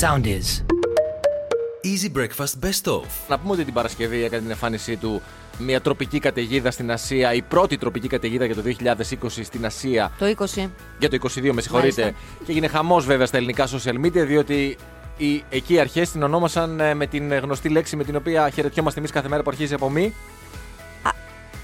Sound is. Easy Breakfast Best Of. Να πούμε ότι την Παρασκευή έκανε την εμφάνισή του μια τροπική καταιγίδα στην Ασία, η πρώτη τροπική καταιγίδα για το 2020 στην Ασία. Το 20. Για το 22, με συγχωρείτε. Μάλιστα. Και έγινε χαμός βέβαια στα ελληνικά social media, διότι οι, εκεί οι αρχές την ονόμασαν ε, με την γνωστή λέξη με την οποία χαιρετιόμαστε εμείς κάθε μέρα που αρχίζει από μη.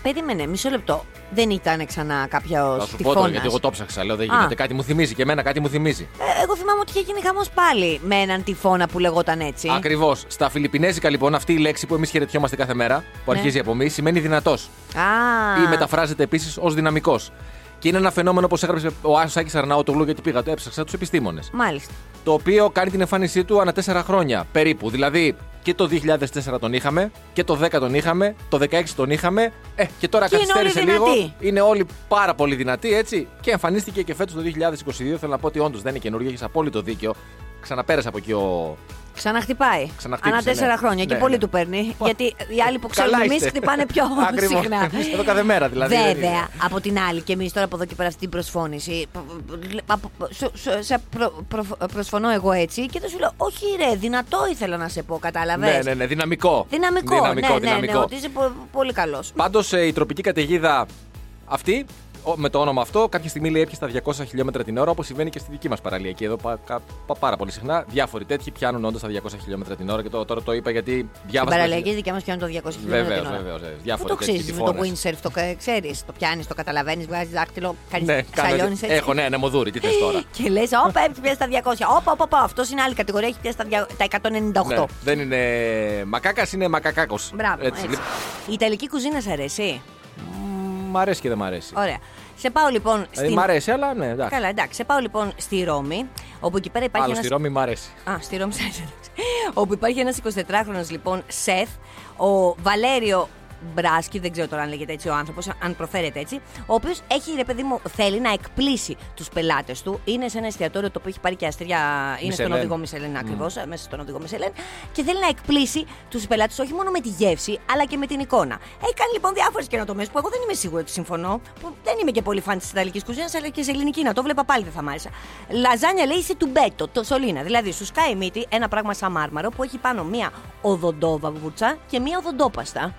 Περίμενε, μισό λεπτό. Δεν ήταν ξανά κάποιος Θα σου πω τώρα, τυφώνας. γιατί εγώ το ψάξα. Λέω δεν Α. γίνεται. Κάτι μου θυμίζει και εμένα κάτι μου θυμίζει. Ε, εγώ θυμάμαι ότι είχε γίνει χαμός πάλι με έναν τυφώνα που λεγόταν έτσι. Ακριβώς. Στα Φιλιππινέζικα λοιπόν αυτή η λέξη που εμείς χαιρετιόμαστε κάθε μέρα, που Ναι. αρχίζει από μη, σημαίνει δυνατός. Α, Ή μεταφράζεται επίσης ως δυναμικός. Και είναι ένα φαινόμενο όπως έγραψε ο Άσος Άκης Αρνάутογλου, γιατί πήγα, το έψαξα τους επιστήμονες. Μάλιστα. Το οποίο κάνει την εμφάνισή του ανά 4 χρόνια περίπου. Δηλαδή και το 2004 τον είχαμε, και το 10 τον είχαμε, το 16 τον είχαμε, ε, και τώρα Και είναι καθυστέρησε όλοι λίγο. δυνατοί. Είναι όλοι πάρα πολύ δυνατοί έτσι. Και εμφανίστηκε και φέτος το 2022. Θέλω να πω ότι όντως δεν είναι καινούργιο, έχεις απόλυτο δίκιο. Ξαναπέρασε από εκεί ο. Ξαναχτυπάει. Ξαναχτύπησε, Ανά τέσσερα ναι. χρόνια. Και Ναι, πολύ ναι. του παίρνει. Πα- Γιατί οι άλλοι που ξέρουμε Καλά εμείς είστε. χτυπάνε πιο Ακριβώς. συχνά. Εμείς εδώ κάθε μέρα δηλαδή. δεν Βέβαια, είναι. από την άλλη, και εμείς τώρα από εδώ και πέρα αυτή την προσφώνηση. από- σου- σου- Σε προ- προ- προσφωνώ εγώ έτσι και δεν σου λέω, Όχι, ρε, δυνατό ήθελα να σε πω, κατάλαβες; Ναι, ναι, ναι, δυναμικό. Δυναμικό, δυναμικό, ναι, ναι, ναι, δυναμικό. ότι είσαι πο- πολύ καλός. Πάντως η τροπική καταιγίδα αυτή, ο- με το όνομα αυτό, κάποια στιγμή λέει έπιασε στα 200 χιλιόμετρα την ώρα, όπως συμβαίνει και στη δική μας παραλία. Και εδώ πα, κα- πα- πάρα πολύ συχνά διάφοροι τέτοιοι πιάνουν όντως τα 200 χιλιόμετρα την ώρα. Και το, τώρα το είπα γιατί Στην διάβασα. παραλλαγή δικιά μας πιάνουν το 200 χιλιόμετρα Βεβαίως, την ώρα. βεβαίως. Πού Διάφοροι το τέτοιοι ξέρεις με το τυφώνες. windsurf, το ξέρεις, το πιάνεις, το καταλαβαίνεις, βγάζεις δάκτυλο, κάνεις Ναι, κάνω ξαλιώνει έτσι. έτσι. Έχω, ναι, ναι, μοδούρι, τι θες τώρα. Και λες, Όπα, έχει πιάσει τα 200. Όπα, όπα, όπα. Αυτό είναι άλλη κατηγορία, έχει πιάσει τα, δια- τα 198. Ναι, δεν είναι μακάκας, είναι μακακάκος. Μπράβο, έτσι. Η Ιταλική κουζίνα σε αρέσει; Μ' αρέσει και δεν μ' αρέσει. Ωραία. Σε πάω λοιπόν Δηλαδή στην. μ' αρέσει, αλλά ναι, εντάξει. Καλά, εντάξει. Σε πάω λοιπόν στη Ρώμη, όπου εκεί πέρα υπάρχει Άλλο ένας... στη Ρώμη μ' αρέσει. Α, στη Ρώμη σε αρέσει, εντάξει. Όπου υπάρχει ένας 24χρονο λοιπόν σεφ, ο Βαλέριο Μπράσκι, δεν ξέρω τώρα αν λέγεται έτσι ο άνθρωπος, αν προφέρεται έτσι, ο οποίος έχει ρε παιδί μου, θέλει να εκπλήσει τους πελάτες του. Είναι σε ένα εστιατόριο το οποίο έχει πάρει και αστέρια. Είναι στον Μισελέν. οδηγό Μισελέν ακριβώς, μέσα στον οδηγό Μισελέν. Και θέλει να εκπλήσει τους πελάτες όχι μόνο με τη γεύση, αλλά και με την εικόνα. Έχει κάνει λοιπόν διάφορες καινοτομίες που εγώ δεν είμαι σίγουρη ότι συμφωνώ. Που δεν είμαι και πολύ φαν της Ιταλικής κουζίνας, αλλά και σε ελληνική να το βλέπα πάλι δεν θα μ' άρεσε. Λαζάνια λέει σε τουμπέτο, το σωλήνα. Δηλαδή σου σκάει η μύτη ένα πράγμα σαν μάρμαρο που έχει πάνω μία οδοντόβουρτσα και μία οδοντόπαστα.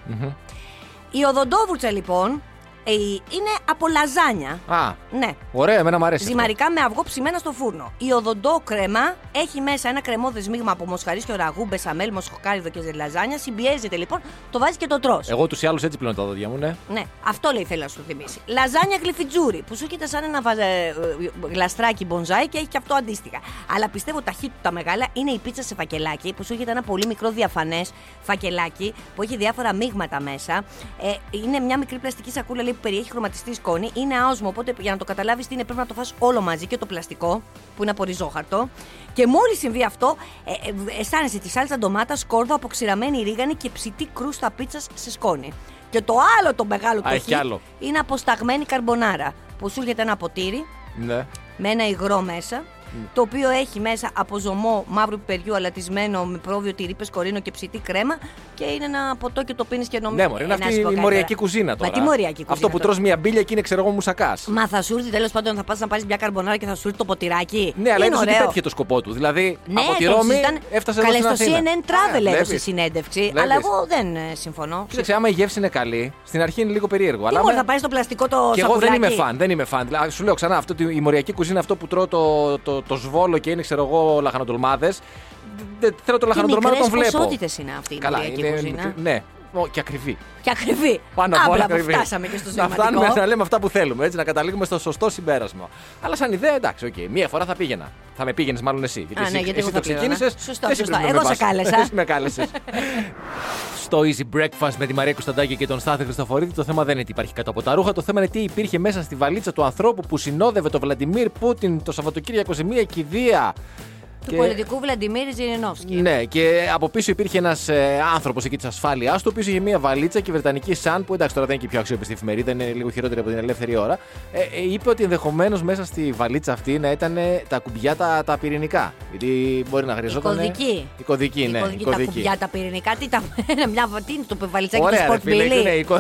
Η οδοντόβουρτσα λοιπόν ε, είναι από λαζάνια. Α, Ναι. ωραία, εμένα μ' αρέσει. αυτό. Ζυμαρικά με αυγό ψημένα στο φούρνο. Η οδοντό κρέμα έχει μέσα ένα κρεμόδε μείγμα από μοσχαρίσιο ραγού, μπεσαμέλ, μοσχοκάριδο και ζελαζάνια. Συμπιέζεται λοιπόν, το βάζει και το τρώ. Εγώ τους ή άλλους έτσι πλέον τα δόντια μου, ναι. Ναι, αυτό λέει θέλει να σου θυμίσει. Λαζάνια γλυφιτζούρι που σου έρχεται σαν ένα βαζε... ε, γλαστράκι μπονζάι και έχει και αυτό αντίστοιχα. Αλλά πιστεύω τα χείτου τα μεγάλα είναι η πίτσα σε φακελάκι που σου έρχεται ένα πολύ μικρό διαφανές φακελάκι που έχει διάφορα μείγματα μέσα. Ε, είναι μια μικρή πλαστική σακούλα λέει, που περιέχει χρωματιστή σκόνη. Είναι άοσμο, οπότε για να το καταλάβεις τι είναι πρέπει να το φας όλο μαζί και το πλαστικό που είναι από ριζόχαρτο. Και μόλις συμβεί αυτό, ε, ε, αισθάνεσαι τη σάλτσα ντομάτα, σκόρδο, αποξηραμένη ρίγανη και ψητή κρούστα πίτσας σε σκόνη. Και το άλλο το μεγάλο το έχει κι χ άλλο. είναι αποσταγμένη καρμπονάρα. Που σου έρχεται ένα ποτήρι ναι. με ένα υγρό μέσα, το οποίο έχει μέσα από ζωμό μαύρου πιπεριού αλατισμένο με πρόβιο τυρί πεσκορίνο και ψητή κρέμα και είναι ένα ποτό και το πίνεις και νομίζω. Ναι, μωρέ, είναι αυτή η μοριακή κουζίνα τώρα. Μα τι μοριακή κουζίνα. Αυτό που τώρα. τρως μια μπύλια και είναι, ξέρω εγώ, μουσακάς. Μα θα σου έρθει τέλος πάντων θα πας να πάρεις μια καρμπονάρα και θα σου έρθει το ποτηράκι. Ναι, αλλά είναι είδες ότι ωραίο. πέτυχε το σκοπό του. Δηλαδή Ναι, από τη το Ρώμη συζητάνε- έφτασε εδώ Καλές στην στο Αθήνα. CNN Travel Α, έδωσε βλέπεις. συνέντευξη, Βλέπεις. αλλά εγώ δεν ε, συμφωνώ. Κοίταξε, άμα η γεύση είναι καλή, στην αρχή είναι λίγο περίεργο. Τι αλλά μόνο άμα- θα πάρεις το πλαστικό το Και εγώ δεν είμαι σακουλάκι; φαν, δεν είμαι φαν. Δηλαδή, σου λέω ξανά, αυτό, το- η μοριακή κουζίνα, αυτό που τρώω το, το, το σβόλο και είναι, ξέρω εγώ, λαχανοτολμάδες. Δεν θέλω το Τι λαχανοτολμάδο να τον μικρές βλέπω. ποσότητες είναι αυτή η Καλά, μοριακή είναι, κουζίνα. Ναι, Ω, και ακριβή. Και ακριβή. Πάνω απ' όλα Άμπλα, ακριβή. φτάσαμε και στο Να σημαντικό. φτάνουμε να λέμε αυτά που θέλουμε, έτσι, να καταλήγουμε στο σωστό συμπέρασμα. Αλλά σαν ιδέα, εντάξει, οκ. Μία φορά θα πήγαινα. Θα με πήγαινες μάλλον εσύ. Γιατί Α, εσύ, ναι, γιατί εσύ εγώ το θα πήγαινα. ξεκίνησες. Σωστό, σωστό. Εγώ σε κάλεσα. Εσύ με κάλεσες. Στο Easy Breakfast με τη Μαρία Κωνσταντάκη και τον Στάθη Χριστοφορίδη, το θέμα δεν είναι τι υπάρχει κάτω από τα ρούχα. Το θέμα είναι τι υπήρχε μέσα στη βαλίτσα του ανθρώπου που συνόδευε τον Βλαντιμίρ Πούτιν το Σαββατοκύριακο σε μία κηδεία. Του πολιτικού Βλαντιμίρ Ζιρινόφσκι. Ναι, και από πίσω υπήρχε ένας ε, άνθρωπος εκεί της ασφάλειάς του, ο οποίος είχε μία βαλίτσα και η Βρετανική Sun, που εντάξει τώρα δεν είναι και η πιο αξιόπιστη εφημερίδα, είναι λίγο χειρότερη από την ελεύθερη ώρα, ε, ε, είπε ότι ενδεχομένως μέσα στη βαλίτσα αυτή να ήταν ε, τα κουμπιά τα, τα πυρηνικά. Γιατί μπορεί να Η χρειαζόταν. κωδική. Η κωδική, ναι. Η κωδική, τα κουμπιά, τα πυρηνικά, τι, τα, μια, τι είναι το βαλιτσάκι του Ωραία, ρε Sport φίλε, Billy.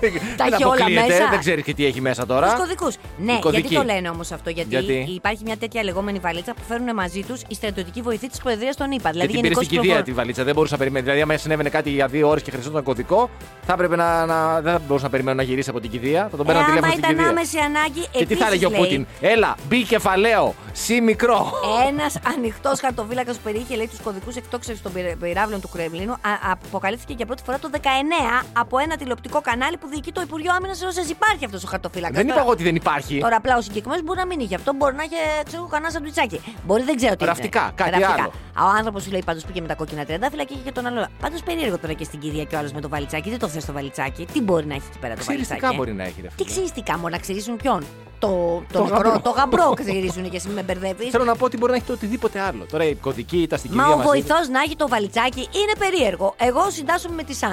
Ναι, η, κω- Τα Δεν έχει όλα αποκλείεται, μέσα. Δεν ξέρεις και τι έχει μέσα τώρα. Τους κωδικούς. Ναι, Οι κωδικοί. γιατί το λένε όμως αυτό. Γιατί, Γιατί; υπάρχει μια τέτοια λεγόμενη βαλίτσα που φέρνουν μαζί τους οι στρατιωτικοί βοηθοί της Προεδρίας των ΗΠΑ. Και Δηλαδή, την πήρε στην γενικώς κηδεία κυκλοφορούν- τη βαλίτσα. Δεν μπορούσα να περιμένει. Δηλαδή, άμα συνέβαινε κάτι για δύο ώρες και χρειαζόταν κωδικό, θα έπρεπε να, να, δεν θα μπορούσα να περιμένω να γυρίσει από την κηδεία. Θα τον Ε, παίρνω άμα τηλέφωνο στην ήταν κηδεία. άμεση ανάγκη, Και τι θα έλεγε ο Πούτιν; Έλα, μπει κεφαλαίο, σι μικρό. Ένας ανοιχτός χαρτοφύλακας που περιείχε λέει τους κωδικούς εκτόξευσης των πυρα- πυράβλων του Κρεμλίνου α- αποκαλύφθηκε για πρώτη φορά το 19 από ένα τηλεοπτικό κανάλι που διοικεί το Υπουργείο Άμυνας όσες υπάρχει αυτός ο χαρτοφύλακας. Δεν είπα εγώ ότι δεν υπάρχει. Τώρα απλά ο συγκεκριμένος μπορεί να μην είχε αυτό, μπορεί να είχε ξέρω, εγώ, κανένα σαντουιτσάκι. Μπορεί δεν ξέρω τι. είναι. Ραφτικά, κάτι άλλο. Ο άνθρωπος σου λέει πάντως πήγε με τα κόκκινα τριαντάφυλλα και είχε και τον άλλο. Πάντως περίεργο τώρα και στην κηδεία και ο άλλος με το βαλιτσάκι. Δεν το θες το βαλιτσάκι. Τι μπορεί να έχει εκεί πέρα το Ξυριστικά βαλιτσάκι. μπορεί να έχει. ρε Τι φίλε. ξυριστικά, μόνο να ξυρίσουν ποιον; Το, το, Το μικρό, γαμπρό. το γαμπρό ξυρίσουν και εσύ με μπερδεύεις. Θέλω να πω ότι μπορεί να έχει το οτιδήποτε άλλο. Τώρα η κωδική ήταν στην Μα κηδεία ο μαζί. βοηθός να έχει το βαλιτσάκι είναι περίεργο. Εγώ συντάσσομαι με τη Σαν.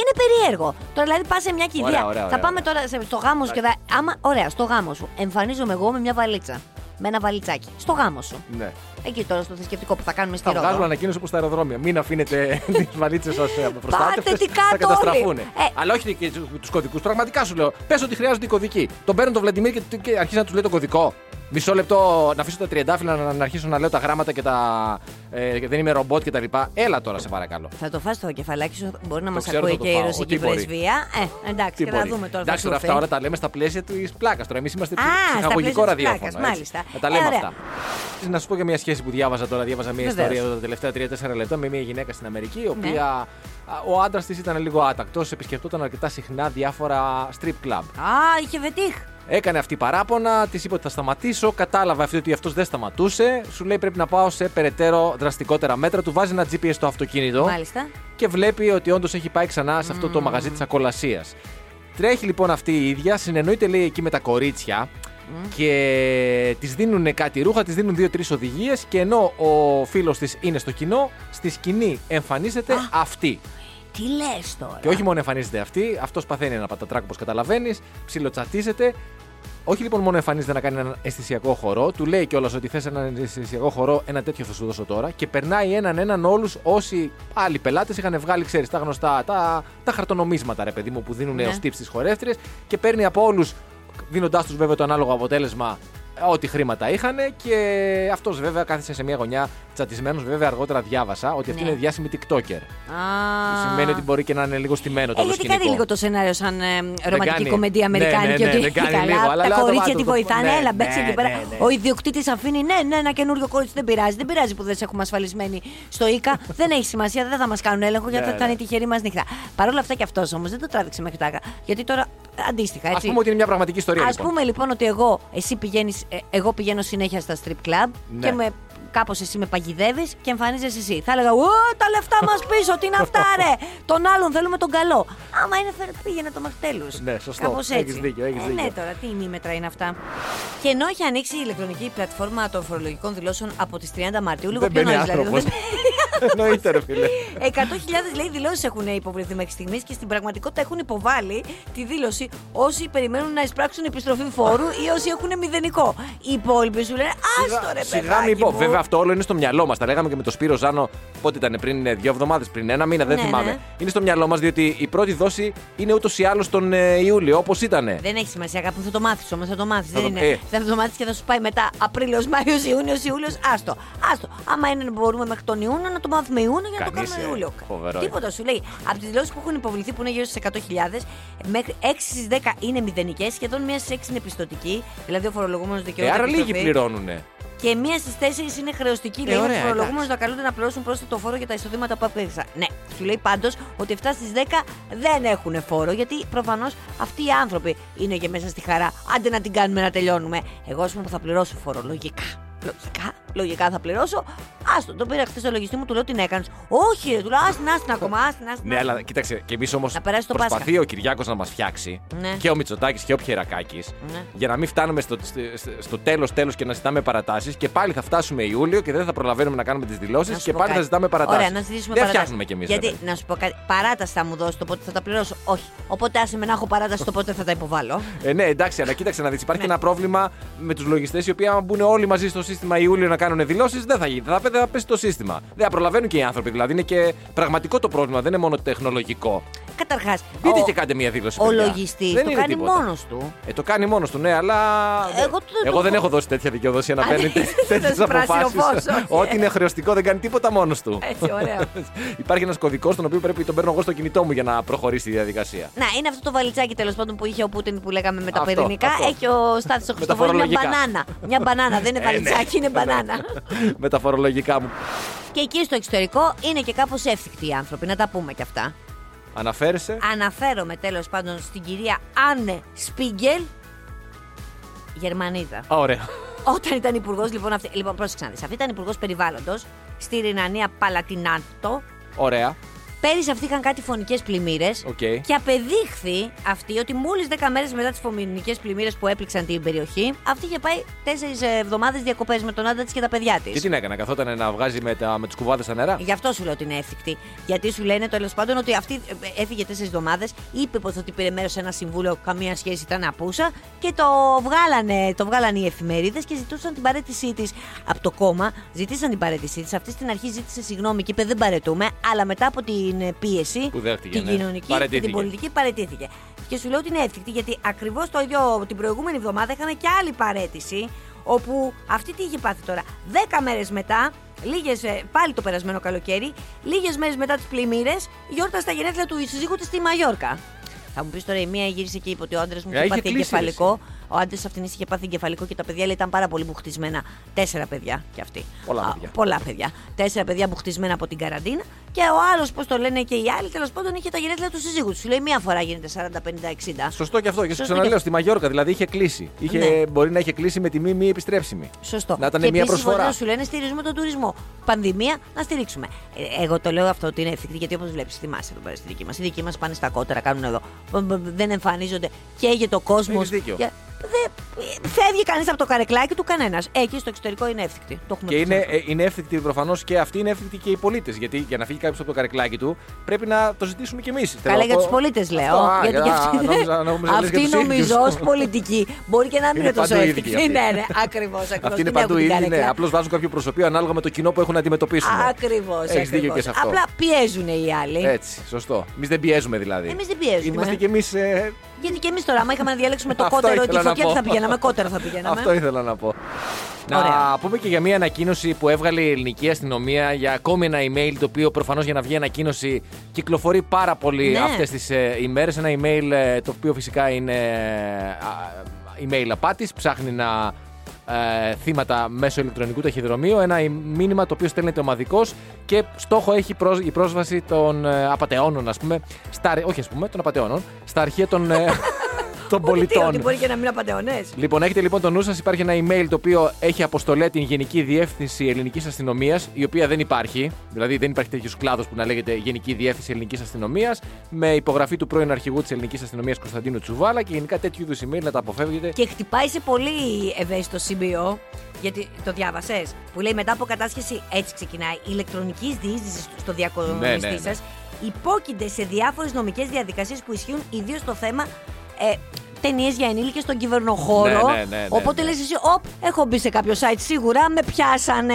Είναι περίεργο. Τώρα δηλαδή πας σε μια κηδεία. Ωραία, ωραία, θα ωραία. πάμε τώρα σε- στο γάμο σου και θα. Άμα, ωραία, στο γάμο σου. Εμφανίζομαι εγώ με μια βαλίτσα. Με ένα βαλιτσάκι. Στο γάμο σου. Ναι. Εκεί τώρα στο θρησκευτικό που θα κάνουμε στη Θα βγάζουν Ρόδο. ανακοίνωση όπως στα αεροδρόμια. Μην αφήνετε τις βαλίτσες σας προστάτευτε. τι Θα κάτω καταστραφούν. όλοι. Ε. Αλλά όχι και τους κωδικούς. Πραγματικά σου λέω. Πες ότι χρειάζονται οι κωδικοί. Τον παίρνουν τον Βλαντιμίρ και, και αρχίζει να τους λέει τον κωδικό. Μισό λεπτό να αφήσω τα τριαντάφυλλα να, να αρχίσω να λέω τα γράμματα και τα. Ε, και δεν είμαι ρομπότ κτλ. Έλα τώρα, σε παρακαλώ. Θα το φας το κεφαλάκι σου, μπορεί να μας ξέρω, ακούει θα το και η φάω. ρωσική Τι μπορεί. πρεσβεία. Ε, εντάξει, Τι και θα μπορεί. δούμε τώρα. Εντάξει, θα τώρα σου αυτά έρθει. όλα τα λέμε στα πλαίσια της πλάκας. Τώρα εμείς είμαστε Α, στα ψυχαγωγικό πλαίσια της ραδιόφωνο. πλάκας, έτσι. μάλιστα. Να τα λέμε Ε, ωραία. αυτά. Να σου πω και μια σχέση που διάβαζα τώρα. Διάβαζα μια Βεβαίως. ιστορία εδώ τα τελευταία 3-4 λεπτά με μια γυναίκα στην Αμερική, η Ναι. οποία α, ο άντρας της ήταν λίγο άτακτος, επισκεφτόταν αρκετά συχνά διάφορα strip club. Α, είχε βετίχ. Έκανε αυτή παράπονα, της είπε ότι θα σταματήσω. Κατάλαβε αυτή ότι αυτός δεν σταματούσε. Σου λέει πρέπει να πάω σε περαιτέρω δραστικότερα μέτρα. Του βάζει ένα GPS στο αυτοκίνητο Μάλιστα. και βλέπει ότι όντως έχει πάει ξανά σε αυτό το μαγαζί της ακολασίας. Τρέχει λοιπόν αυτή η ίδια, συνεννοείται λέει εκεί με τα κορίτσια και της δίνουν κάτι ρούχα, της δίνουν δύο-τρεις οδηγίες και ενώ ο φίλος της είναι στο κοινό, στη σκηνή εμφανίζεται αυτή. Τι λες τώρα; Και όχι μόνο εμφανίζεται αυτή, αυτός παθαίνει ένα πατατράκ όπως καταλαβαίνεις, ψιλοτσατίζεται. Όχι λοιπόν μόνο εμφανίζεται να κάνει έναν αισθησιακό χορό, του λέει κιόλας ότι θες έναν αισθησιακό χορό, ένα τέτοιο θα σου δώσω τώρα. Και περνάει έναν έναν όλους όσοι άλλοι πελάτες είχαν βγάλει, ξέρεις, τα γνωστά, τα, τα χαρτονομίσματα, ρε παιδί μου, που δίνουν Ναι. ναι. ω tips στις χορεύτριες και παίρνει από όλους, δίνοντάς τους βέβαια το ανάλογο αποτέλεσμα ό,τι χρήματα είχαν και αυτός βέβαια κάθισε σε μια γωνιά τσατισμένος. Βέβαια αργότερα διάβασα ότι αυτή Ναι. είναι διάσημη TikToker. Α. Που σημαίνει ότι μπορεί και να είναι λίγο στημένο το Ε, όλο γιατί σκηνικό. κάνει λίγο το σενάριο σαν ε, ρομαντική κάνει. κομμεντία Ναι, αμερικάνικη. ναι, ναι, ότι δεν κάνει καλά, λίγο, αλλά τα το κορίτσια βάζω τη το- βοηθάνε. ναι, Έλα, μπέξε ναι, εκεί πέρα. ναι, ναι. Ο ιδιοκτήτης αφήνει, ναι, ναι, ένα καινούριο κορίτσι δεν πειράζει. Δεν πειράζει που δεν σε έχουμε ασφαλισμένοι στο ΙΚΑ. δεν έχει σημασία, δεν θα μας κάνουν έλεγχο γιατί Ναι, θα είναι ναι. η τυχερή μας νύχτα. Παρ' όλα αυτά και αυτός όμως δεν το τράβηξε μέχρι τάκα. Γιατί τώρα ε, αντίστοιχα Α έτσι. πούμε ότι είναι μια πραγματική ιστορία. Α λοιπόν. πούμε λοιπόν ότι εγώ, εσύ πηγαίνεις, ε, εγώ πηγαίνω συνέχεια στα strip club Ναι. και με, κάπως εσύ με παγιδεύεις και εμφανίζεσαι εσύ. Θα έλεγα, Ω, τα λεφτά μας πίσω, τι είναι αυτά, ρε! Τον άλλον θέλουμε τον καλό. Άμα είναι, φέρε- πήγαινε το μέχρι τέλου. Ναι, σωστό. Κάπως έτσι. Έχεις δίκιο, έχεις ε, δίκιο. Ναι, τώρα τι ημίμετρα είναι αυτά. Και ενώ έχει ανοίξει η ηλεκτρονική πλατφόρμα των φορολογικών δηλώσεων από τις 30 Μαρτίου, λίγο Δεν πιο μπαίνει νωρίς δηλαδή. Άνθρωπος. δεν- Εννοείται, ρε φίλε. 100.000 λέει δηλώσεις έχουν υποβληθεί μέχρι στιγμής και στην πραγματικότητα έχουν υποβάλει τη δήλωση όσοι περιμένουν να εισπράξουν επιστροφή φόρου ή όσοι έχουν μηδενικό. Οι υπόλοιποι σου λένε Άστο ρε Σιγά μην παιδάκι πω. μου». Βέβαια, αυτό όλο είναι στο μυαλό μας. Τα λέγαμε και με τον Σπύρο Ζάνο. Πότε ήταν, πριν ε, δύο εβδομάδες, πριν ένα μήνα, δεν Ναι, θυμάμαι. ναι. Είναι στο μυαλό μας διότι η πρώτη δόση είναι ούτως ή άλλως τον ε, Ιούλιο, όπως ήταν. Δεν έχει σημασία, αγάπη μου, θα το μάθεις όμως. Θα το μάθεις. Θα Δεν το- είναι. ε. Θα το μάθεις και θα σου πάει μετά Απρίλιος, Μάιος, Ιούνιος, Ιούλιος. Άστο. Άστο. Άμα είναι να μπορούμε μέχρι τον Ιούνιο να το μάθουμε Ιούνιο για να το Κανείς, κάνουμε ε, Ιούλιο. φοβερό Τίποτα σου λέει. Από τις δηλώσεις που έχουν υποβληθεί που είναι γύρω στις 100.000, μέχρι 6 στις 10 είναι μηδενικές, σχεδόν μία στις 6 είναι πιστοτική. Δηλαδή ο φορολογούμενος Ε, δικαιούται. άρα επιστροφή. λίγοι πληρώνουνε. Και μία στις τέσσερις είναι χρεωστική. Ε, λέει ότι οι ωραία, φορολογούμενοι εντάξει. θα καλούνται να πληρώσουν πρόσθετο φόρο για τα εισοδήματα που απέκτησαν. Ναι, σου λέει πάντως ότι 7 στις 10 δεν έχουν φόρο, γιατί προφανώς αυτοί οι άνθρωποι είναι και μέσα στη χαρά. Άντε να την κάνουμε να τελειώνουμε. Εγώ, ας πούμε, που θα πληρώσω φόρο, λογικά. Λογικά, λογικά θα πληρώσω. Άστο, το πήρα χθες στο λογιστή μου, του λέω τι έκανες. Όχι, ρε, του λέω άστην, άστην ακόμα, άστην, άστην. Ναι, αλλά κοίταξε, και εμείς όμως Να περάσει το προσπαθεί ο Κυριάκος να μας φτιάξει Ναι. και ο Μητσοτάκης και ο Πιερακάκης Ναι. για να μην φτάνουμε στο, στο, στο τέλος τέλος και να ζητάμε παρατάσεις και πάλι θα φτάσουμε Ιούλιο και δεν θα προλαβαίνουμε να κάνουμε τις δηλώσεις Να σου και πω πάλι κάτι. θα ζητάμε παρατάσεις. Ωραία, να ζητήσουμε δεν παρατάσεις. φτιάχνουμε κι εμείς. Γιατί, να σου πω κάτι, παράταση θα μου δώσεις το πότε θα τα πληρώσω. Όχι. Οπότε άσε με να έχω παράταση το πότε θα τα υποβάλω. Ε, ναι, εντάξει, αλλά κοίταξε να δεις. Υπάρχει Ναι. ένα πρόβλημα με τους λογιστές οι οποίοι, άμα μπουν όλοι μαζί στο σύστημα Ιούλιο να κάνουν δηλώσεις, δεν θα γίνει. Θα, θα πέσει το σύστημα. Δεν θα προλαβαίνουν και οι άνθρωποι. Δηλαδή είναι και πραγματικό το πρόβλημα, δεν είναι μόνο τεχνολογικό. Καταρχάς. Μπείτε και κάντε μια δήλωση. Ο παιδιά. λογιστή Δεν το είναι κάνει τίποτα. μόνος του. Ε, το κάνει μόνος του, ναι, αλλά. Εγώ το- Εγώ το- δεν έχω δώσει τέτοια δικαιοδοσία να Α, παίρνει ναι, τέτοιες στο πράσινο φως, αποφάσει. όχι. Ό,τι είναι χρεωστικό δεν κάνει τίποτα μόνος του. Έτσι, ωραίο. Υπάρχει ένας κωδικός τον οποίο πρέπει τον παίρνω εγώ στο κινητό μου για να προχωρήσει η διαδικασία. Να, είναι αυτό το βαλιτσάκι τέλος πάντων που είχε ο Πούτιν που λέγαμε με τα Αυτό, πυρηνικά. αυτό. Έχει ο Στάθης ο Με τα Χριστοφόρου μια φορολογικά. μπανάνα. Μια μπανάνα, δεν είναι Ε, ναι. βαλιτσάκι, είναι μπανάνα. Με τα φορολογικά μου. και εκεί στο εξωτερικό είναι και κάπως εύθικτοι οι άνθρωποι, να τα πούμε κι αυτά. Αναφέρεσαι; Αναφέρομαι τέλος πάντων στην κυρία Άννε Σπίγκελ, Γερμανίδα. Α, ωραία. Όταν ήταν υπουργός, λοιπόν, αυτή, λοιπόν πρόσεξε να δεις, αυτή ήταν υπουργός περιβάλλοντος στη Ρηνανία Παλατινάτο. Ωραία. Πέρυσι αυτοί είχαν κάτι φονικές πλημμύρες. Οκ. Και απεδείχθη αυτή ότι μόλις 10 μέρες μετά τις φονικές πλημμύρες που έπληξαν την περιοχή, αυτή είχε πάει 4 εβδομάδες διακοπές με τον άντρα της και τα παιδιά της. Και τι να έκανε, καθόταν να βγάζει με, τα, με τους κουβάδες στα νερά; Γι' αυτό σου λέω ότι είναι εύθυκτη. Γιατί σου λένε τέλος πάντων ότι αυτή ε, έφυγε τέσσερις εβδομάδες, είπε πως ότι πήρε μέρος σε ένα συμβούλιο, καμία σχέση ήταν απούσα και το βγάλανε, το βγάλανε οι εφημερίδες και ζητούσαν την παρέτησή της από το κόμμα. Ζητήσαν την παρέτησή της. Αυτή στην αρχή ζήτησε συγγνώμη και είπε δεν παρετούμε, αλλά μετά από την ε, πίεση, Που δέχτηκε, την ναι. κοινωνική και Παραιτήθηκε. την πολιτική παρετήθηκε. Και σου λέω ότι είναι εύθυκτη γιατί ακριβώς το ίδιο την προηγούμενη εβδομάδα είχαμε και άλλη παρέτηση. Όπου αυτή τι είχε πάθει τώρα. Δέκα μέρες μετά, λίγες, ε, πάλι το περασμένο καλοκαίρι, λίγες μέρες μετά τις πλημμύρες, γιόρτασε τα γενέθλια του συζύγου της στη Μαγιόρκα. Θα μου πεις τώρα η μία γύρισε και είπε ότι ο άντρας μου Ε, είχε είχε πάθει κλείσει, εγκεφαλικό. Ο άντρα αυτήν είχε πάθει εγκεφαλικό και τα παιδιά λέει, ήταν πάρα πολύ μπουχτισμένα. Τέσσερα παιδιά κι αυτοί. Πολλά Α, παιδιά. πολλά παιδιά. Τέσσερα παιδιά μπουχτισμένα από την καραντίνα. Και ο άλλος, πώς το λένε και οι άλλοι, τέλος πάντων είχε τα γενέθλια του συζύγου τους. Σου λέει μία φορά γίνεται 40, 50, 60. Σωστό και αυτό. Και σου Σωστό ξαναλέω και- στη Μαγιόρκα, δηλαδή είχε κλείσει. Είχε, Ναι. Μπορεί να είχε κλείσει με τιμή μη επιστρέψιμη. Σωστό. Να ήταν και μια επίσης προσφορά. μπορεί να σου λένε στηρίζουμε τον τουρισμό. Πανδημία, να στηρίξουμε. Ε, εγώ το λέω αυτό ότι είναι ευθυντή γιατί όπως βλέπεις, θυμάσαι εδώ πέρα στη δική μας. Οι δικοί μας πάνε στα κότερα, κάνουν εδώ. Μπ- μπ- Δεν εμφανίζονται. Καίγεται ο κόσμος. Έχεις δίκιο. Φεύγει κανείς από το καρεκλάκι του κανένας. Εκεί στο εξωτερικό είναι εύθυκτη. Το έχουμε Και πει είναι, ξαναπεί. ε, είναι εύθυκτη προφανώς και αυτή είναι εύθυκτη και οι πολίτες. Γιατί για να φύγει κάποιος από το καρεκλάκι του πρέπει να το ζητήσουμε κι εμείς. Καλά για τους πολίτες λέω. γιατί και αυτοί- Νόμιζα, νόμιζα, λες για Αυτή τους νομίζω ίδιους. ως πολιτική μπορεί και να μην Είναι είναι τόσο παντού ίδιοι εύθυκτη. αυτοί. Ναι, ναι, ακριβώς. Αυτή είναι παντού ίδια. Ναι. Απλώς βάζουν κάποιο προσωπείο ανάλογα με το κοινό που έχουν να αντιμετωπίσουν. Ακριβώς. Έχεις δίκιο και σε αυτό. Απλά πιέζουν οι άλλοι. Έτσι, σωστό. Εμείς δεν πιέζουμε δηλαδή. Εμείς δεν πιέζουμε. Γιατί είμαστε κι εμείς. Ε, Γιατί και εμείς τώρα, άμα είχαμε να διαλέξουμε το Αυτό κότερο ή τη ήθελα να φωτιά, τι πω. θα πηγαίναμε, κότερο θα πηγαίναμε. αυτό ήθελα να πω. Ωραία. Να πούμε και για μια ανακοίνωση που έβγαλε η ελληνική αστυνομία για ακόμη ένα email το οποίο προφανώς για να βγει ανακοίνωση κυκλοφορεί πάρα πολύ Ναι. αυτές τις ε, ημέρες. Ένα email ε, το οποίο φυσικά είναι ε, α, email απάτης. Ψάχνει να ε, θύματα μέσω ηλεκτρονικού ταχυδρομείου. Ένα ε- μήνυμα το οποίο στέλνεται ομαδικώ και στόχο έχει πρόσ- η πρόσβαση των ε, απαταιώνων, ας πούμε. Στα, όχι, ας πούμε, των απαταιώνων. Στα αρχεία των, ε, των Ότι τι, πολιτών. ότι μπορεί και να μην απαντεώνε. Λοιπόν, έχετε λοιπόν το νου σας. Υπάρχει ένα email το οποίο έχει αποστολέ την Γενική Διεύθυνση Ελληνικής Αστυνομίας, η οποία δεν υπάρχει. Δηλαδή, δεν υπάρχει τέτοιος κλάδος που να λέγεται Γενική Διεύθυνση Ελληνικής Αστυνομίας, με υπογραφή του πρώην αρχηγού της Ελληνικής Αστυνομίας Κωνσταντίνου Τσουβάλα και γενικά τέτοιου είδους email να τα αποφεύγετε. Και χτυπάει σε πολύ ευαίσθητο σημείο, γιατί το διάβασες, που λέει μετά από κατάσχεση, έτσι ξεκινάει, ηλεκτρονική διείσδυση στο διακομιστή Ναι, ναι, ναι. σας, υπόκεινται σε διάφορες νομικές διαδικασίες που ισχύουν ιδίως στο θέμα. Ε, Ταινίες για ενήλικες στον κυβερνοχώρο. Ναι, ναι, ναι, ναι, Οπότε ναι. λες εσύ, Οπ, έχω μπει σε κάποιο site σίγουρα, με πιάσανε.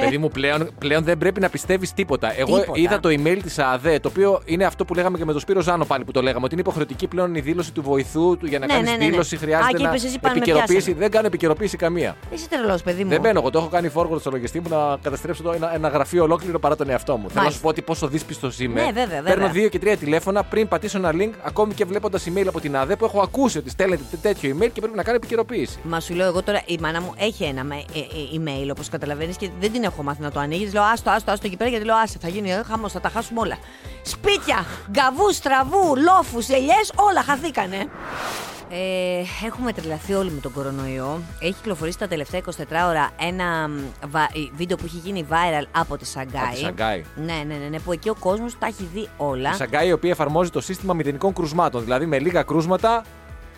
Παιδί μου, πλέον, πλέον δεν πρέπει να πιστεύεις τίποτα. Εγώ Τίποτα. είδα το email της ΑΔΕ, το οποίο είναι αυτό που λέγαμε και με τον Σπύρο Ζάνο πάλι που το λέγαμε, ότι είναι υποχρεωτική πλέον η δήλωση του βοηθού του για να Ναι, κάνεις ναι, ναι, ναι. δήλωση. Α, Χρειάζεται και να είπες εσύ, πάνε με επικαιροποίηση. πιάσανε. Δεν κάνω επικαιροποίηση καμία. Είσαι τρελός, παιδί μου. Δεν μπαίνω εγώ. Το έχω κάνει forward στο λογιστή μου να καταστρέψω το ένα, ένα γραφείο ολόκληρο παρά τον εαυτό μου. Θέλω να σου πω ότι πόσο δύσπιστος είμαι. Ναι, βέβαια, βέβαια. Παίρνω δύο και τρία τηλέφωνα πριν πατήσω ένα link, ακόμη και βλέποντας email από την ΑΔΕ που έχω ακούσει ότι στέλνετε τέτοιο email και πρέπει να κάνω επικαιροποίηση. Μα σου λέω εγώ τώρα, η μάνα μου έχει ένα με- ε, ε, email όπως καταλαβαίνεις και δεν την έχω μάθει να το ανοίγεις. Λέω άστο, άστο, άστο εκεί πέρα γιατί λέω άσε, θα γίνει χαμός, θα τα χάσουμε όλα. Σπίτια, γκαβού, στραβού, λόφους, ελιές, όλα χαθήκανε. Ε, έχουμε τρελαθεί όλοι με τον κορονοϊό. Έχει κυκλοφορήσει τα τελευταία 24 ώρα ένα μ, βα- ε, βίντεο που έχει γίνει viral από τη Σαγκάη. Από τη Σαγκάη. Ναι, ναι, ναι, ναι, που εκεί ο κόσμος τα έχει δει όλα. Η Σαγκάη η οποία εφαρμόζει το σύστημα μηδενικών κρουσμάτων. Δηλαδή με λίγα κρούσματα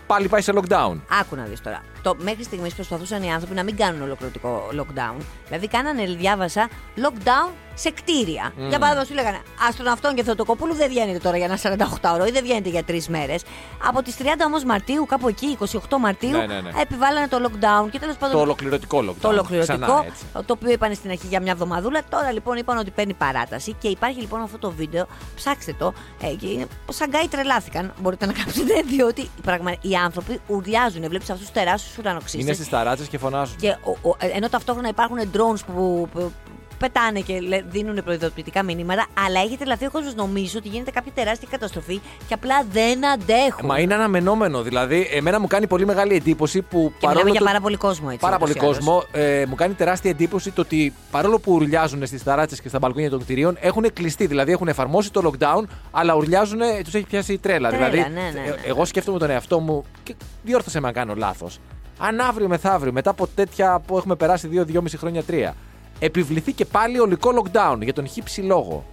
πάλι πάει σε lockdown. Άκου να δεις τώρα. Το, μέχρι στιγμής προσπαθούσαν οι άνθρωποι να μην κάνουν ολοκληρωτικό lockdown. Δηλαδή, κάνανε, διάβασα, lockdown σε κτίρια. Για παράδειγμα, σου λέγανε Αστροναυτών και Θεοτοκοπούλου δεν βγαίνετε τώρα για ένα 48ωρο ή δεν βγαίνετε για τρεις μέρες. Από τις 30 όμως Μαρτίου, κάπου εκεί, 28 Μαρτίου, Ναι, ναι, ναι. επιβάλλανε το lockdown. Και τέλος πάντων. Το ολοκληρωτικό lockdown. Το ολοκληρωτικό, Ξανά, έτσι. το οποίο είπαν στην αρχή για μια εβδομαδούλα. Τώρα λοιπόν είπαν ότι παίρνει παράταση και υπάρχει λοιπόν αυτό το βίντεο. Ψάξτε το. Ε, και είναι, σαν γκάι τρελάθηκαν. Μπορείτε να κάψετε, διότι πραγμα, οι άνθρωποι ουρλιάζουν. Βλέπεις αυτούς τους τεράστιους ουρανοξύστε. Είναι στις ταράτσες και φωνάζουν. Και ο, ο- ενώ ταυτόχρονα υπάρχουν drones που, που πετάνε και λέ- δίνουν προειδοποιητικά μηνύματα, αλλά έχει τρελαθεί ο κόσμος νομίζει ότι γίνεται κάποια τεράστια καταστροφή και απλά δεν αντέχουν. Μα είναι αναμενόμενο. Δηλαδή, εμένα μου κάνει πολύ μεγάλη εντύπωση που και μιλάμε για το- πάρα πολύ κόσμο έτσι. Πάρα ούτως πολύ ή άλλως. κόσμο. Ε, μου κάνει τεράστια εντύπωση το ότι παρόλο που ουρλιάζουν στις ταράτσες και στα μπαλκόνια των κτηρίων, έχουν κλειστεί. Δηλαδή έχουν εφαρμόσει το lockdown, αλλά ουρλιάζουν, τους έχει πιάσει η τρέλα. Τρέλα, δηλαδή, ναι, ναι, ναι. ε, εγώ σκέφτομαι τον εαυτό μου και διόρθωσε με αν κάνω λάθος. Αν αύριο μεθαύριο, μετά από τέτοια που έχουμε περάσει 2-2,5 χρόνια, 3, επιβληθεί και πάλι ολικό lockdown για τον χύψη λόγο.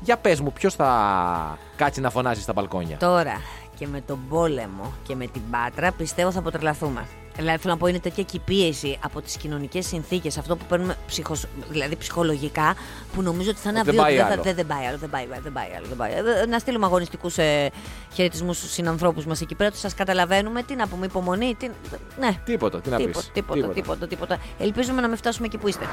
Για πες μου, ποιος θα κάτσει να φωνάζει στα μπαλκόνια; Τώρα και με τον πόλεμο και με την πάτρα πιστεύω θα αποτρελαθούμε. Δηλαδή θέλω να πω είναι τέτοια και η πίεση από τις κοινωνικές συνθήκες, αυτό που παίρνουμε ψυχος, δηλαδή ψυχολογικά, που νομίζω ότι θα είναι Δεν αβίωτο. πάει Δεν, θα- άλλο. δεν, δεν πάει άλλο, δεν πάει, δεν πάει άλλο. Δεν πάει. άλλο. Ε, Να στείλουμε αγωνιστικούς ε, χαιρετισμούς στους συνανθρώπους μας εκεί πέρα, τους σας καταλαβαίνουμε. Τι να πούμε, υπομονή. Τι... Ναι. Τίποτα, τι να Τίποτα, πεις. τίποτα, τίποτα, τίποτα. Ελπίζουμε να μην φτάσουμε εκεί που είστε.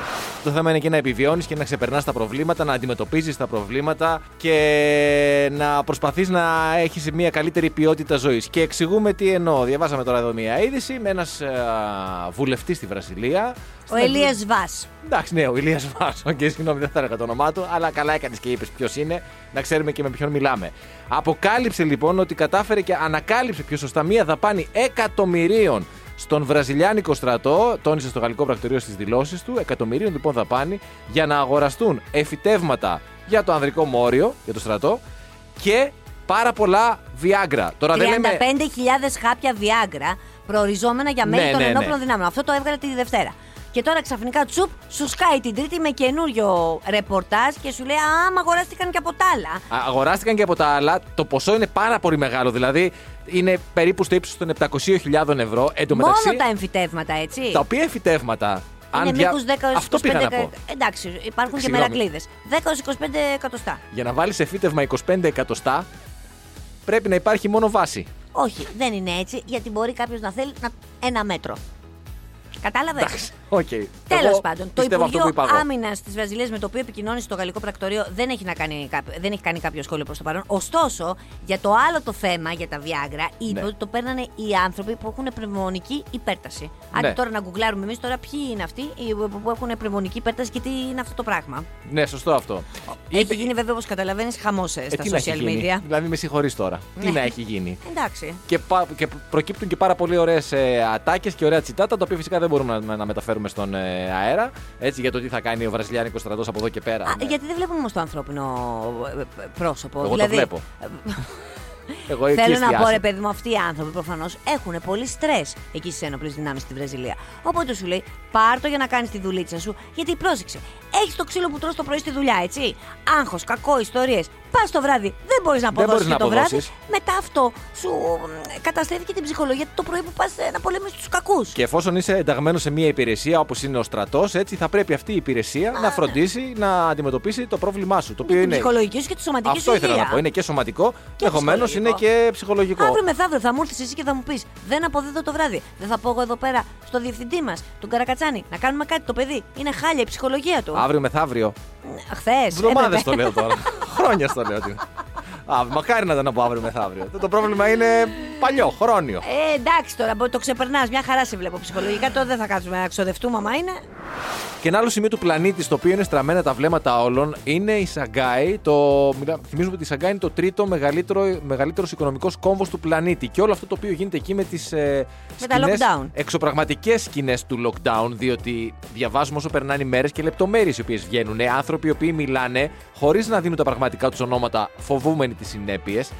Το θέμα είναι και να επιβιώνεις και να ξεπερνάς τα προβλήματα, να αντιμετωπίζεις τα προβλήματα και να προσπαθείς να έχεις μια καλύτερη ποιότητα ζωής. Και εξηγούμαι τι εννοώ. Διαβάσαμε τώρα εδώ μια είδηση με ένα βουλευτής στη Βραζιλία. Ο Ελίας Βάς. Εντάξει, ναι, ο Ηλίας Βάς. Οκ, συγγνώμη, δεν θα έλεγα το όνομά του, αλλά καλά έκανες και είπες ποιος είναι, να ξέρουμε και με ποιον μιλάμε. Αποκάλυψε λοιπόν ότι κατάφερε και ανακάλυψε πιο σωστά μία δαπάνη εκατομμυρίων στον Βραζιλιάνικο στρατό, τόνισε στο γαλλικό πρακτορείο στις δηλώσεις του, εκατομμυρίων λοιπόν δαπάνη για να αγοραστούν εφητεύματα για το ανδρικό μόριο, για το στρατό και πάρα πολλά Viagra. Τώρα 35.000 δεν λέμε. χάπια Viagra προοριζόμενα για μέλη Ναι, των ναι, ναι. ενόπλων δυνάμεων. Αυτό το έβγαλε τη Δευτέρα. Και τώρα ξαφνικά τσουπ σου σκάει την Τρίτη με καινούριο ρεπορτάζ και σου λέει Α, μα αγοράστηκαν και από τα άλλα. Α- Αγοράστηκαν και από τα άλλα. Το ποσό είναι πάρα πολύ μεγάλο. Δηλαδή είναι περίπου στο ύψος των 700.000 ευρώ. Εν τω μεταξύ, Μόνο τα εμφυτεύματα, έτσι. τα οποία εμφυτεύματα. είναι δια- μήκους 10 Αυτό 25 πήγα να πω. Εντάξει, υπάρχουν και Συγγνώμη. μερακλείδες. 10-25 εκατοστά. Για να βάλεις εμφύτευμα 25 εκατοστά, πρέπει να υπάρχει μόνο βάση. Όχι, δεν είναι έτσι, γιατί μπορεί κάποιος να θέλει να... ένα μέτρο. Κατάλαβες; Εντάξει. Οκ. Τέλος Εγώ πάντων, το πιστεύω αυτό που Υπουργείο είπα εγώ. Άμυνας της Βραζιλίας με το οποίο επικοινώνησε το γαλλικό πρακτορείο δεν έχει, να κάνει, κάποιο- δεν έχει κάνει κάποιο σχόλιο προς το παρόν. Ωστόσο, για το άλλο το θέμα, για τα Viagra, είπε Ναι. ότι το παίρνανε οι άνθρωποι που έχουν πνευμονική υπέρταση. Άντε Ναι. τώρα να γκουγκλάρουμε εμείς τώρα ποιοι είναι αυτοί οι- που έχουν πνευμονική υπέρταση και τι είναι αυτό το πράγμα. Ναι, σωστό αυτό. Έχει Είπε- γίνει βέβαια, όπως καταλαβαίνεις, χαμός στα Ε, τι να έχει social γίνει; media. Δηλαδή, με συγχωρείς τώρα. Τι Ναι. να έχει γίνει; Εντάξει. Και, πα- και προκύπτουν και πάρα πολύ ωραίες ε, ατάκες και ωραία τσιτάτα, τα οποία φυσικά δεν μπορούμε να, να μεταφέρουμε στον ε, αέρα. Έτσι, για το τι θα κάνει ο Βραζιλιάνικος στρατός από εδώ και πέρα. Α, Ναι. γιατί δεν βλέπουμε όμως το ανθρώπινο ε, ε, πρόσωπο. Εγώ δηλαδή, το βλέπω. Εγώ εκεί Θέλω να πω, εστιάζω. ρε παιδί μου, αυτοί οι άνθρωποι προφανώς έχουν πολύ στρες εκεί στις ένοπλε δυνάμεις στη Βραζιλία. Οπότε σου λέει, πάρ το για να κάνεις τη δουλίτσα σου, γιατί πρόσεξε. Έχεις το ξύλο που τρως το πρωί στη δουλειά, έτσι; Άγχος, κακό, ιστορίες. Πας το βράδυ, δεν μπορείς να Δεν αποδώσεις μπορείς το να βράδυ. αποδώσεις. Μετά αυτό σου μ, καταστρέφει και την ψυχολογία το πρωί που πας να πολεμήσεις τους κακούς. Και εφόσον είσαι ενταγμένος σε μια υπηρεσία όπως είναι ο στρατός, έτσι θα πρέπει αυτή η υπηρεσία να φροντίσει να αντιμετωπίσει το πρόβλημά σου. Το οποίο Την είναι. ψυχολογική σου και τη σωματική Αυτό σου ήθελα υγεία. να πω. Είναι και σωματικό, ενδεχομένως είναι ψυχολογικό. και ψυχολογικό. Αύριο μεθαύριο θα μου έρθεις εσύ και θα μου πεις: Δεν αποδίδω το βράδυ. Δεν θα πω εγώ εδώ πέρα στο διευθυντή μας, τον Καρακατσάνη, να κάνουμε κάτι. Το παιδί είναι χάλια η ψυχολογία του. Αύριο μεθαύριο. Χθες. Εβδομάδες το λέω τώρα. Χρόνια στο λέω. ότι- Α, μακάρι να ήταν από αύριο μεθαύριο. Το- Το πρόβλημα είναι παλιό, χρόνιο. Ε, εντάξει τώρα, μπορεί το ξεπερνάς. Μια χαρά σε βλέπω ψυχολογικά. Τώρα δεν θα κάτσουμε να ξοδευτούμε, άμα είναι. Και ένα άλλο σημείο του πλανήτη στο οποίο είναι στραμμένα τα βλέμματα όλων είναι η Σαγκάη. Το... μιλά- Θυμίζουμε ότι η Σαγκάη είναι το τρίτο μεγαλύτερο μεγαλύτερος οικονομικός κόμβος του πλανήτη. Και όλο αυτό το οποίο γίνεται εκεί με τις ε, Με τα lockdown. εξωπραγματικές σκηνές του lockdown, διότι διαβάζουμε όσο περνάνε οι μέρες και λεπτομέρειες οι οποίες βγαίνουν. Άνθρωποι οι οποίοι μιλάνε χωρίς να δίνουν τα πραγματικά τους ονόματα, φοβούμενοι τις συνέπειες.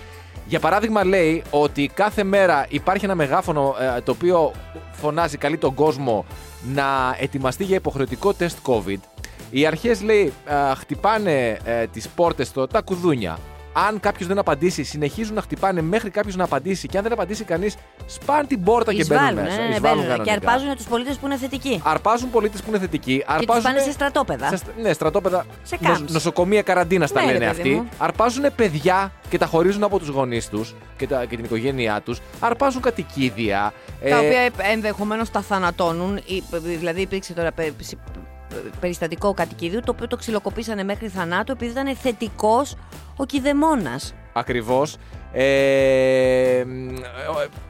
Για παράδειγμα, λέει ότι κάθε μέρα υπάρχει ένα μεγάφωνο ε, το οποίο φωνάζει, καλεί τον κόσμο να ετοιμαστεί για υποχρεωτικό τεστ COVID. Οι αρχές, λέει, ε, χτυπάνε ε, τις πόρτες, το, τα κουδούνια αν κάποιος δεν απαντήσει, συνεχίζουν να χτυπάνε μέχρι κάποιος να απαντήσει. Και αν δεν απαντήσει κανείς, σπάνε την πόρτα και μπαίνουν Εισβάλλουν, μέσα. ναι, ναι, Εισβάλλουν μπαίνουν. Και κανονικά. αρπάζουν τους πολίτες που είναι θετικοί. Αρπάζουν πολίτες που είναι θετικοί. Και τους Αρπάζουν πάνε σε στρατόπεδα. σε στρα- ναι, στρατόπεδα. Σε νοσ- camps. νοσοκομεία καραντίνας τα Ναι, ρε λένε παιδί αυτοί. μου. Αρπάζουν παιδιά και τα χωρίζουν από τους γονείς τους και, τα- και την οικογένειά τους. Αρπάζουν κατοικίδια. Τα ε, οποία ενδεχομένως τα θανατώνουν. Ή- Δηλαδή υπήρξε τώρα πε- πε- περιστατικό κατοικίδιο το οποίο το ξυλοκοπήσανε μέχρι θανάτου επειδή ήταν θετικός ο κηδεμόνα. Ακριβώς. Ε, μ, ε,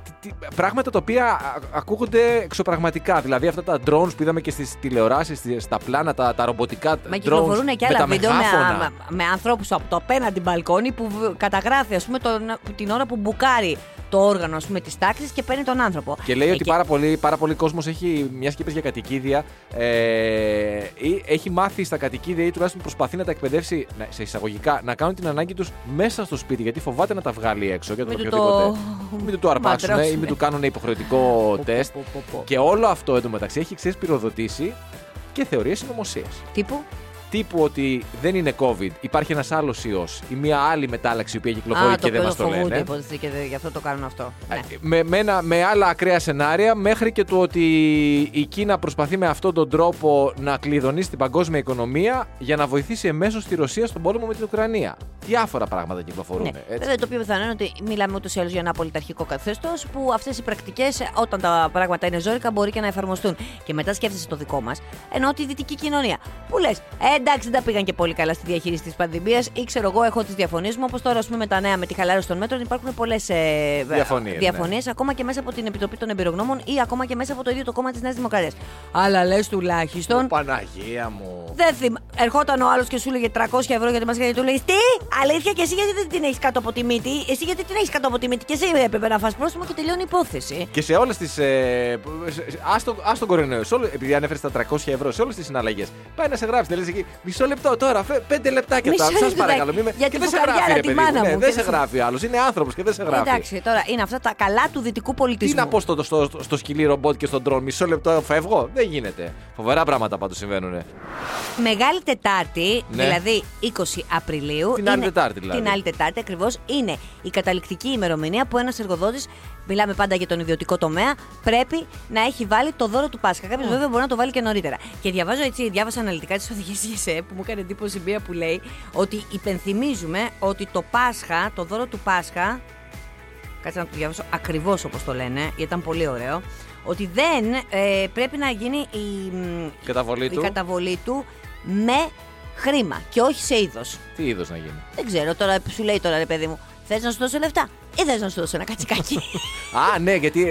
τι- τι- πράγματα τα οποία α- ακούγονται εξωπραγματικά. Δηλαδή αυτά τα drones που είδαμε και στις τηλεοράσεις, στα πλάνα, τα, τα ρομποτικά Μα drones κυκλοφορούν και με άλλα τα βίντεο με, μεγάφωνα. με, με ανθρώπους από το απέναντι μπαλκόνι που β- καταγράφει ας πούμε, τον, την ώρα που μπουκάρει το όργανο ας πούμε, της τάξης και παίρνει τον άνθρωπο. Και λέει ότι Εκεί- πάρα πολύ, πάρα πολύ κόσμος έχει, μια και είπες για κατοικίδια, ε, ή έχει μάθει στα κατοικίδια ή τουλάχιστον προσπαθεί να τα εκπαιδεύσει να- σε εισαγωγικά να κάνουν την ανάγκη τους μέσα στο σπίτι γιατί φοβάται να τα βγάλει έξω για τον Μην του οποιοδήποτε. το- Μην του το αρπάσουν ή μαντρώσουνε. μην του κάνουν υποχρεωτικό τεστ. πω, πω, πω. Και όλο αυτό εντωμεταξύ έχει ξεσπυροδοτήσει και θεωρίες συνωμοσίας. Τύπου; Τύπου ότι δεν είναι COVID, υπάρχει ένας άλλος ιός ή μια άλλη μετάλλαξη η οποία κυκλοφορεί Α, και το δεν οποίο μας το το φοβούνται λένε. υποτίθεται και δε- γι' αυτό το κάνουν αυτό. Ναι. Με, με, ένα- με άλλα ακραία σενάρια, μέχρι και το ότι η Κίνα προσπαθεί με αυτόν τον τρόπο να κλειδονίσει την παγκόσμια οικονομία για να βοηθήσει εμέσως τη Ρωσία στον πόλεμο με την Ουκρανία. Διάφορα πράγματα κυκλοφορούν. Ναι. Έτσι. Βέβαια, το πιο πιθανό είναι ότι μιλάμε ούτως ή άλλως για ένα πολιταρχικό καθεστώς που αυτές οι πρακτικές, όταν τα πράγματα είναι ζώρικα, μπορεί και να εφαρμοστούν. Και μετά σκέφτεσαι το δικό μας, ενώ τη δυτική κοινωνία. Που λες, ε, εντάξει, δεν τα πήγαν και πολύ καλά στη διαχείριση της πανδημίας ή ξέρω εγώ, έχω τις διαφωνίες μου. Όπως τώρα, ας πούμε, με τα νέα, με τη χαλάρωση των μέτρων, υπάρχουν πολλές ε, Διαφωνίες, ναι. διαφωνίες, ακόμα και μέσα από την Επιτροπή των Εμπειρογνώμων ή ακόμα και μέσα από το ίδιο το κόμμα της Νέας Δημοκρατίας. Αλλά λες τουλάχιστον. Παναγία μου. Δεν θυμ... Ερχόταν ο άλλος και σου έλεγε 300 ευρώ για τη μάσκα και του λέει Τι! Αλήθεια και εσύ γιατί δεν την έχεις κάτω από τη μύτη; Εσύ γιατί την έχεις κάτω από τη μύτη; Και εσύ έπρεπε να φας πρόστιμο και τελειώνει η υπόθεση. Και σε όλες τις. Ε, άστο, άστο κορονοϊό, σε όλο- επειδή ανέφερες τα 300 ευρώ, σε όλες τις συναλλαγές. Πάει να σε γράψει, λες εκεί. Μισό λεπτό τώρα, φε, πέντε λεπτάκια Μισό τώρα. Σας λεπτάκι. παρακαλώ. Μην με... Για και τη δεν σε φουκαριάρα, γράφει, ρε τη παιδί μου. μάνα Ναι, μου. δεν Και σε δεν- γράφει άλλος. Είναι άνθρωπος και δεν σε γράφει. Εντάξει, τώρα είναι αυτά τα καλά του δυτικού πολιτισμού. Τι να πω στο, στο, στο, στο σκυλί ρομπότ και στον τρόν, μισό λεπτό φεύγω; Δεν γίνεται. Φοβερά πράγματα πάντως συμβαίνουν. Μεγάλη Τετάρτη, Ναι. δηλαδή 20 Απριλίου. Την άλλη Τετάρτη, δηλαδή. Την άλλη Τετάρτη ακριβώς είναι η καταληκτική ημερομηνία που ένας εργοδότης, μιλάμε πάντα για τον ιδιωτικό τομέα, πρέπει να έχει βάλει το δώρο του Πάσχα. Κάποιος βέβαια μπορεί να το βάλει και νωρίτερα. Και διαβάζω έτσι, διάβασα αναλυτικά τις οδηγίες ΓΕΣΕ που μου έκανε εντύπωση μία που λέει ότι υπενθυμίζουμε ότι το Πάσχα, το δώρο του Πάσχα. Κάτσε να το διαβάσω ακριβώς όπως το λένε, γιατί ήταν πολύ ωραίο. Ότι δεν ε, πρέπει να γίνει η, μ, Καταβολή η του. καταβολή του με χρήμα και όχι σε είδος. Τι είδος να γίνει; Δεν ξέρω τώρα, σου λέει τώρα ρε παιδί μου, θες να σου δώσω λεφτά ή θες να σου δώσω ένα κατσικάκι; Α, ναι, γιατί.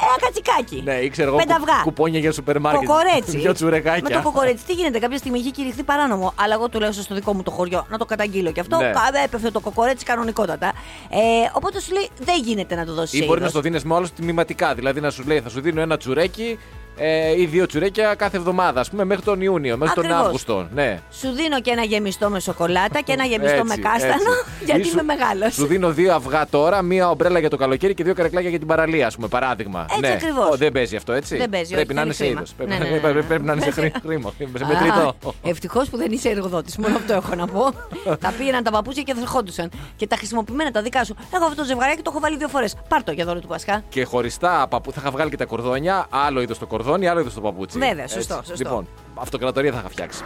ένα κατσικάκι. Ναι, ήξερα εγώ Πέντε κου- αυγά. κουπόνια για σούπερ μάρκετ. Κοκορέτσι. Δυο τσουρεκάκια. Με το κοκορέτσι, τι γίνεται, κάποια στιγμή είχε κηρυχθεί παράνομο. Αλλά εγώ τουλάχιστον στο δικό μου το χωριό να το καταγγείλω και αυτό. Ναι. κα- Έπεφτε το κοκορέτσι κανονικότατα. Ε, οπότε σου λέει δεν γίνεται να το δώσεις. Ή μπορεί να στο δίνεις με όλο τμηματικά. Δηλαδή να σου λέει θα σου δίνω ένα τσουρέκι ε, ή δύο τσουρέκια κάθε εβδομάδα, ας πούμε, μέχρι τον Ιούνιο, μέχρι τον Ακριβώς. Αύγουστο. Ναι. Σου δίνω και ένα γεμιστό με σοκολάτα και ένα γεμιστό με Έτσι, κάστανο, έτσι. γιατί Ή σου- είμαι μεγάλος. Σου δίνω δύο αυγά τώρα, μία ομπρέλα για το καλοκαίρι και δύο καρεκλάκια για την παραλία, ας πούμε, παράδειγμα. Έτσι ναι. ακριβώς. Ω, δεν παίζει αυτό, έτσι; Δεν παίζει, Πρέπει όχι, να είναι θέλει σε χρήμα. είδος. Πρέπει, Ναι, να- ναι, ναι, ναι. πρέπει να είναι σε χρή- χρήμα. Σε μετρητό. Ευτυχώς που δεν είσαι εργοδότης. Μόνο αυτό έχω να πω. τα πήγαιναν τα παπούτσια και θα ερχόντουσαν. Και τα χρησιμοποιημένα τα δικά σου. Εγώ αυτό το ζευγαράκι το έχω βάλει δύο φορές. Πάρ το για δώρο του Πασχά. Και χωριστά παπου... θα είχα βγάλει και τα κορδόνια, άλλο είδος το κορδόνι, άλλο είδος το παπούτσι. Βέβαια, Έτσι. σωστό, σωστό. Λοιπόν, αυτοκρατορία θα είχα φτιάξει.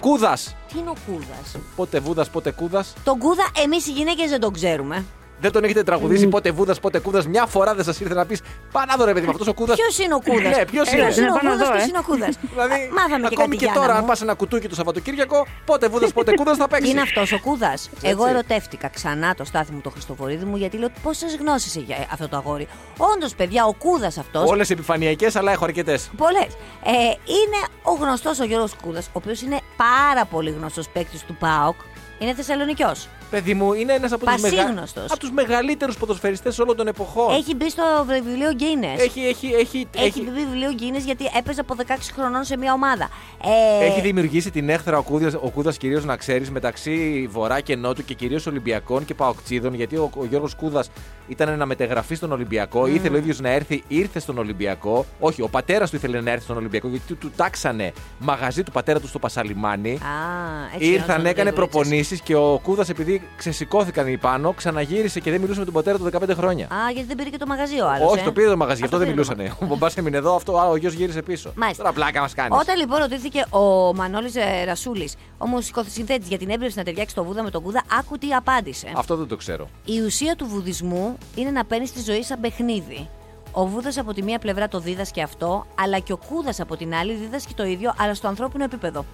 Κούδας. Τι είναι ο κούδας; Πότε βούδας, πότε κούδας. Τον κούδα εμείς οι γυναίκες δεν τον ξέρουμε. Δεν τον έχετε τραγουδήσει πότε βούδας, πότε κούδας. Μια φορά δεν σας ήρθε να πεις Πανάδο ρε παιδί, αυτός ο κούδας. Ποιος είναι ο κούδας; Ναι, ποιος είναι; Ποιος είναι ο Να πάω να κούδας, δω, ποιος ε. είναι ο κούδας; Δηλαδή, Μάθαμε και ακόμη κάτι και Γιάννα τώρα, αν μου. πα ένα κουτούκι το Σαββατοκύριακο, πότε βούδας, πότε κούδας θα παίξει. Είναι αυτός ο κούδας; Εγώ ερωτεύτηκα ξανά το στάθι μου το Χριστοφορίδη μου γιατί λέω πόσε γνώσει έχει αυτό το αγόρι; Όντως, παιδιά, ο κούδας αυτό. Όλες επιφανειακές, αλλά έχω αρκετές. Πολλές. Ε, είναι ο γνωστός ο Γιώργος Κούδας, ο οποίος είναι πάρα πολύ γνωστός παίκτης του ΠΑΟΚ. Είναι Θεσσαλονικιός. Παιδί μου, είναι ένας από τους Πασίγνωστος. από τους μεγαλύτερους ποδοσφαιριστές όλων των εποχών. Έχει μπει στο βιβλίο Guinness. έχει, έχει, έχει, Έχει μπει βιβλίο Guinness γιατί έπαιζε από 16 χρονών σε μια ομάδα. Ε, Έχει δημιουργήσει την έχθρα ο Κούδας, ο Κούδας κυρίως να ξέρεις μεταξύ Βορρά και Νότου και κυρίως Ολυμπιακών και Παοκτσίδων γιατί ο, ο Γιώργος Κούδας ήταν να μετεγραφεί στον Ολυμπιακό, ήθελε ο ίδιος να έρθει, ήρθε στον Ολυμπιακό. Όχι, ο πατέρας του ήθελε να έρθει στον Ολυμπιακό γιατί του, του τάξανε μαγαζί του πατέρα του στο Πασαλιμάνι. Α, έτσι Ήρθαν, γινόταν έκανε δουλειές. προπονήσεις και ο Κούδας επειδή επειδή ξεσηκώθηκαν οι πάνω, ξαναγύρισε και δεν μιλούσε με τον πατέρα του 15 χρόνια. Α, γιατί δεν πήρε και το μαγαζί ο άλλος. Όχι, το πήρε το μαγαζί, γι' αυτό δεν πήρε το μιλούσανε. Ο μπαμπάς έμεινε εδώ, αυτό, α, ο γιος γύρισε πίσω. Μάλιστα. Τώρα πλάκα μας κάνεις. Όταν λοιπόν ρωτήθηκε ο Μανώλης Ρασούλης, ο μουσικοσυνθέτη, για την έμπνευση να ταιριάξει το Βούδα με τον Κούδα, άκου τι απάντησε. Αυτό δεν το ξέρω. Η ουσία του βουδισμού είναι να παίρνεις τη ζωή σαν παιχνίδι. Ο Βούδας από τη μία πλευρά το δίδασκε αυτό, αλλά και ο Κούδας από την άλλη δίδασκε το ίδιο, αλλά στο ανθρώπινο επίπεδο.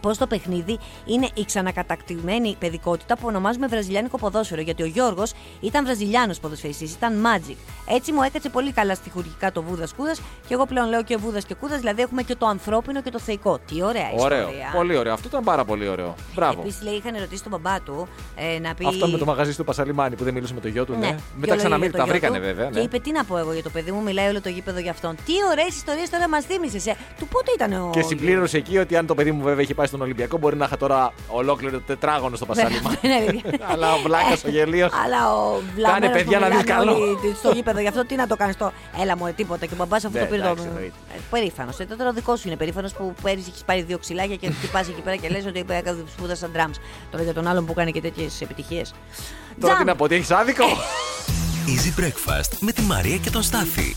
Πώς το παιχνίδι είναι η ξανακατακτημένη παιδικότητα που ονομάζουμε βραζιλιάνικο ποδόσφαιρο. Γιατί ο Γιώργος ήταν βραζιλιάνος ποδοσφαιριστής, ήταν magic. Έτσι μου έκατσε πολύ καλά στοιχουργικά το Βούδας Κούδας και εγώ πλέον λέω και Βούδας και Κούδας, δηλαδή έχουμε και το ανθρώπινο και το θεϊκό. Τι ωραία Ωραίο. ιστορία. Πολύ ωραίο. Αυτό ήταν πάρα πολύ ωραίο. Μπράβο. Επίσης, λέει, είχαν ρωτήσει τον μπαμπά του ε, να πει. Αυτό με το μαγαζί του Πασαλιμάνι που δεν μιλούσε με το γιο του. Ναι. Ναι, Μετά και ξαναμίλη, όλο τα για το γιο βρήκανε του. βέβαια. Και Ναι. είπε: Τι να πω εγώ για το παιδί μου, μιλάει όλο το γήπεδο για αυτόν. Τι ωραίες ιστορίες τώρα μας θύμισες. Ε. Του πότε ήταν ο. Και συμπλήρωσε εκεί ότι αν το παιδί μου βέβαια είχε πάει στον Ολυμπιακό, μπορεί να είχα τώρα ολόκληρο τετράγωνο στο Πασαλιμάνι. Ναι, ναι. Αλλά ο Βλάκας ο γελίος. Αλλά ο βλαμμένος παιδιά που να δεις μιλάνε καλό. όλοι Στο γήπεδο, γι' αυτό τι να το κάνεις το. Έλα μου, ε, τίποτα. Και ο μπαμπάς αυτό Ναι, το πήρε εντάξει, τον. εννοείται. Περήφανος. Ε, τώρα ο δικός σου είναι περήφανος που πέρυσι έχεις πάρει δύο ξυλάκια και χτυπάς εκεί πέρα και λες ότι έκανε σπούδασα drums. Τώρα για τον άλλον που κάνει και τέτοιες επιτυχίες. Τώρα τι να πω, ότι έχεις άδικο. Easy Breakfast με τη Μαρία και τον Στάφη.